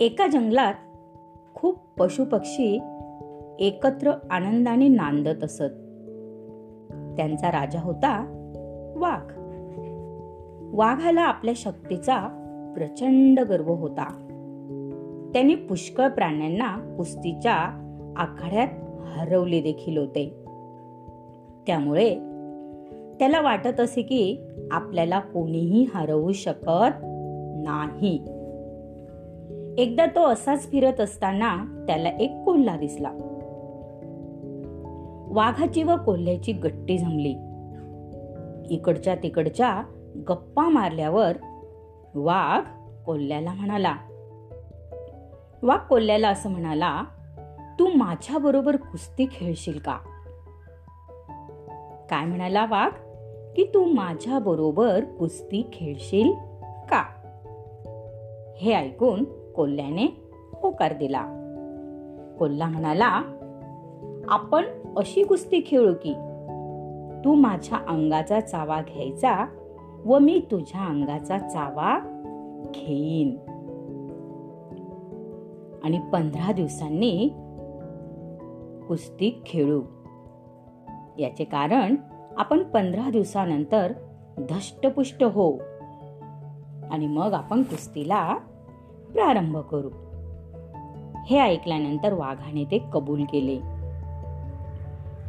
एका जंगलात खूप पशुपक्षी एकत्र आनंदाने नांदत असत. त्यांचा राजा होता वाघ. वाघाला आपल्या शक्तीचा प्रचंड गर्व होता. त्याने पुष्कळ प्राण्यांना कुस्तीच्या आखाड्यात हरवले देखील होते. त्यामुळे त्याला वाटत असे की आपल्याला कोणीही हरवू शकत नाही. एकदा तो असाच फिरत असताना त्याला एक कोल्हा दिसला. वाघाची व कोल्ह्याची गट्टी जमली. इकडच्या तिकडच्या गप्पा मारल्यावर वाघ कोल्ह्याला म्हणाला वाघ कोल्ह्याला असं म्हणाला तू माझ्या बरोबर कुस्ती खेळशील का? काय म्हणाला वाघ की तू माझ्या बरोबर कुस्ती खेळशील का? हे ऐकून कोल्ह्याने होकार दिला. कोल्हा म्हणाला आपण अशी कुस्ती खेळू की तू माझ्या अंगाचा चावा घ्यायचा व मी तुझ्या अंगाचा चावा घेईन. आणि पंधरा दिवसांनी कुस्ती खेळू. याचे कारण आपण पंधरा दिवसानंतर धष्टपुष्ट हो आणि मग आपण कुस्तीला प्रारंभ करू. हे ऐकल्यानंतर वाघाने ते कबूल केले.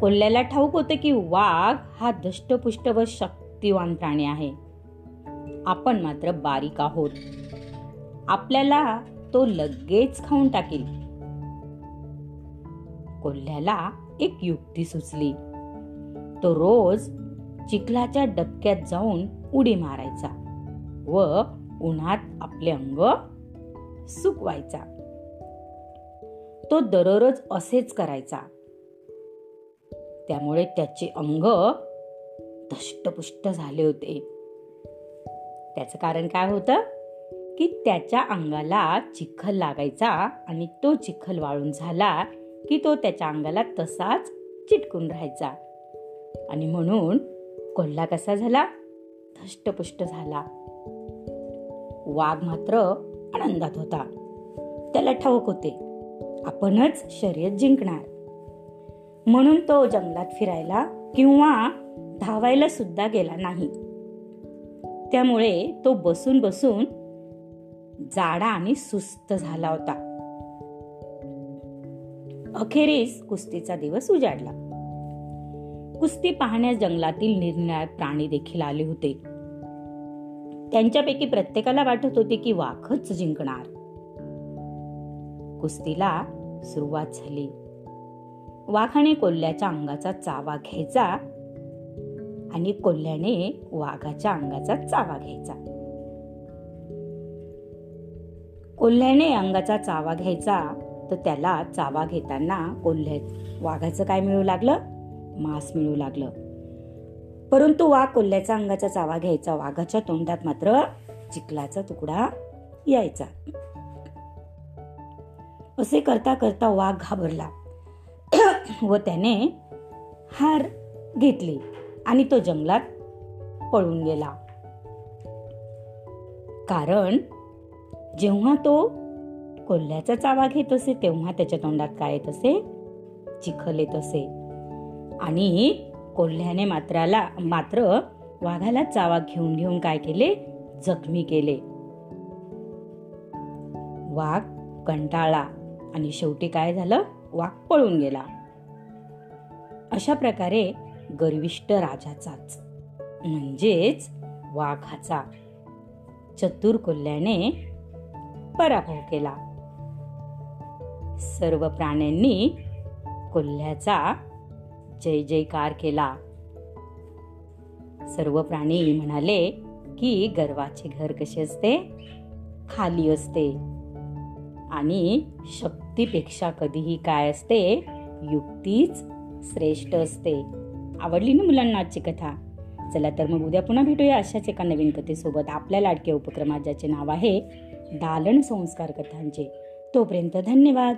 कोल्ह्याला ठाऊक होते की वाघ हा दष्टपुष्ट व शक्तिवान प्राणी आहे. आपण मात्र बारीक आहोत. आपल्याला तो लगेच खाऊन टाकेल. कोल्ह्याला एक युक्ती सुचली. तो रोज चिखलाच्या डबक्यात जाऊन उडी मारायचा व उन्हात आपले अंग सुकवायचा. तो दररोज असेच करायचा. त्यामुळे त्याचे अंग धष्टपुष्ट झाले होते. त्याचं कारण काय होतं? की त्याच्या अंगाला चिखल लागायचा आणि तो चिखल वाळून झाला की तो त्याच्या अंगाला तसाच चिटकून राहायचा. आणि म्हणून कोल्हा कसा झाला? धष्टपुष्ट झाला. वाघ मात्र आनंदात होता. त्याला ठाऊक होते आपणच शर्यत जिंकणार. म्हणून तो जंगलात फिरायला किंवा धावायला सुद्धा गेला नाही. त्यामुळे तो बसून बसून जाडा आणि सुस्त झाला होता. अखेरीस कुस्तीचा दिवस उजाडला. कुस्ती पाहण्यास जंगलातील निरनिराळे प्राणी देखील आले होते. त्यांच्यापैकी प्रत्येकाला वाटत होते की वाघच जिंकणार. कुस्तीला सुरुवात झाली. वाघाने कोल्ह्याच्या अंगाचा चावा घ्यायचा आणि कोल्ह्याने वाघाच्या अंगाचा चावा घ्यायचा. कोल्ह्याने अंगाचा चावा घ्यायचा तर त्याला चावा घेताना कोल्ह्या वाघाचं काय मिळू लागलं? मांस मिळू लागलं. परंतु वाघ कोल्ह्याचा अंगाचा चावा घ्यायचा. वाघाच्या तोंडात मात्र चिखलाचा तुकडा यायचा. असे करता करता वाघ घाबरला. व त्याने हार घेतली आणि तो जंगलात पळून गेला. कारण जेव्हा तो कोल्ह्याचा चावा घेत असे तेव्हा त्याच्या तोंडात काय येत असे? चिखल येत असे. आणि कोल्ह्याने मात्राला मात्र वाघाला चावा घेऊन घेऊन काय केले? जखमी केले. वाघ कंटाळला आणि शेवटी काय झालं? वाघ पळून गेला. अशा प्रकारे गर्विष्ट राजाचाच. म्हणजेच वाघाचा चतुर कोल्ह्याने पराभव केला. सर्व प्राण्यांनी कोल्ह्याचा जय जयकार केला. सर्व प्राणी म्हणाले की गर्वाचे घर कसे असते? खाली असते. आणि शक्तीपेक्षा कधीही काय असते युक्तीच श्रेष्ठ असते. आवडली ना मुलांना आजची कथा? चला तर मग उद्या पुन्हा भेटूया अशाच एका नवीन कथेसोबत. आपल्या लाडक्या उपक्रमात ज्याचे नाव आहे दालन संस्कार कथांचे. तोपर्यंत धन्यवाद.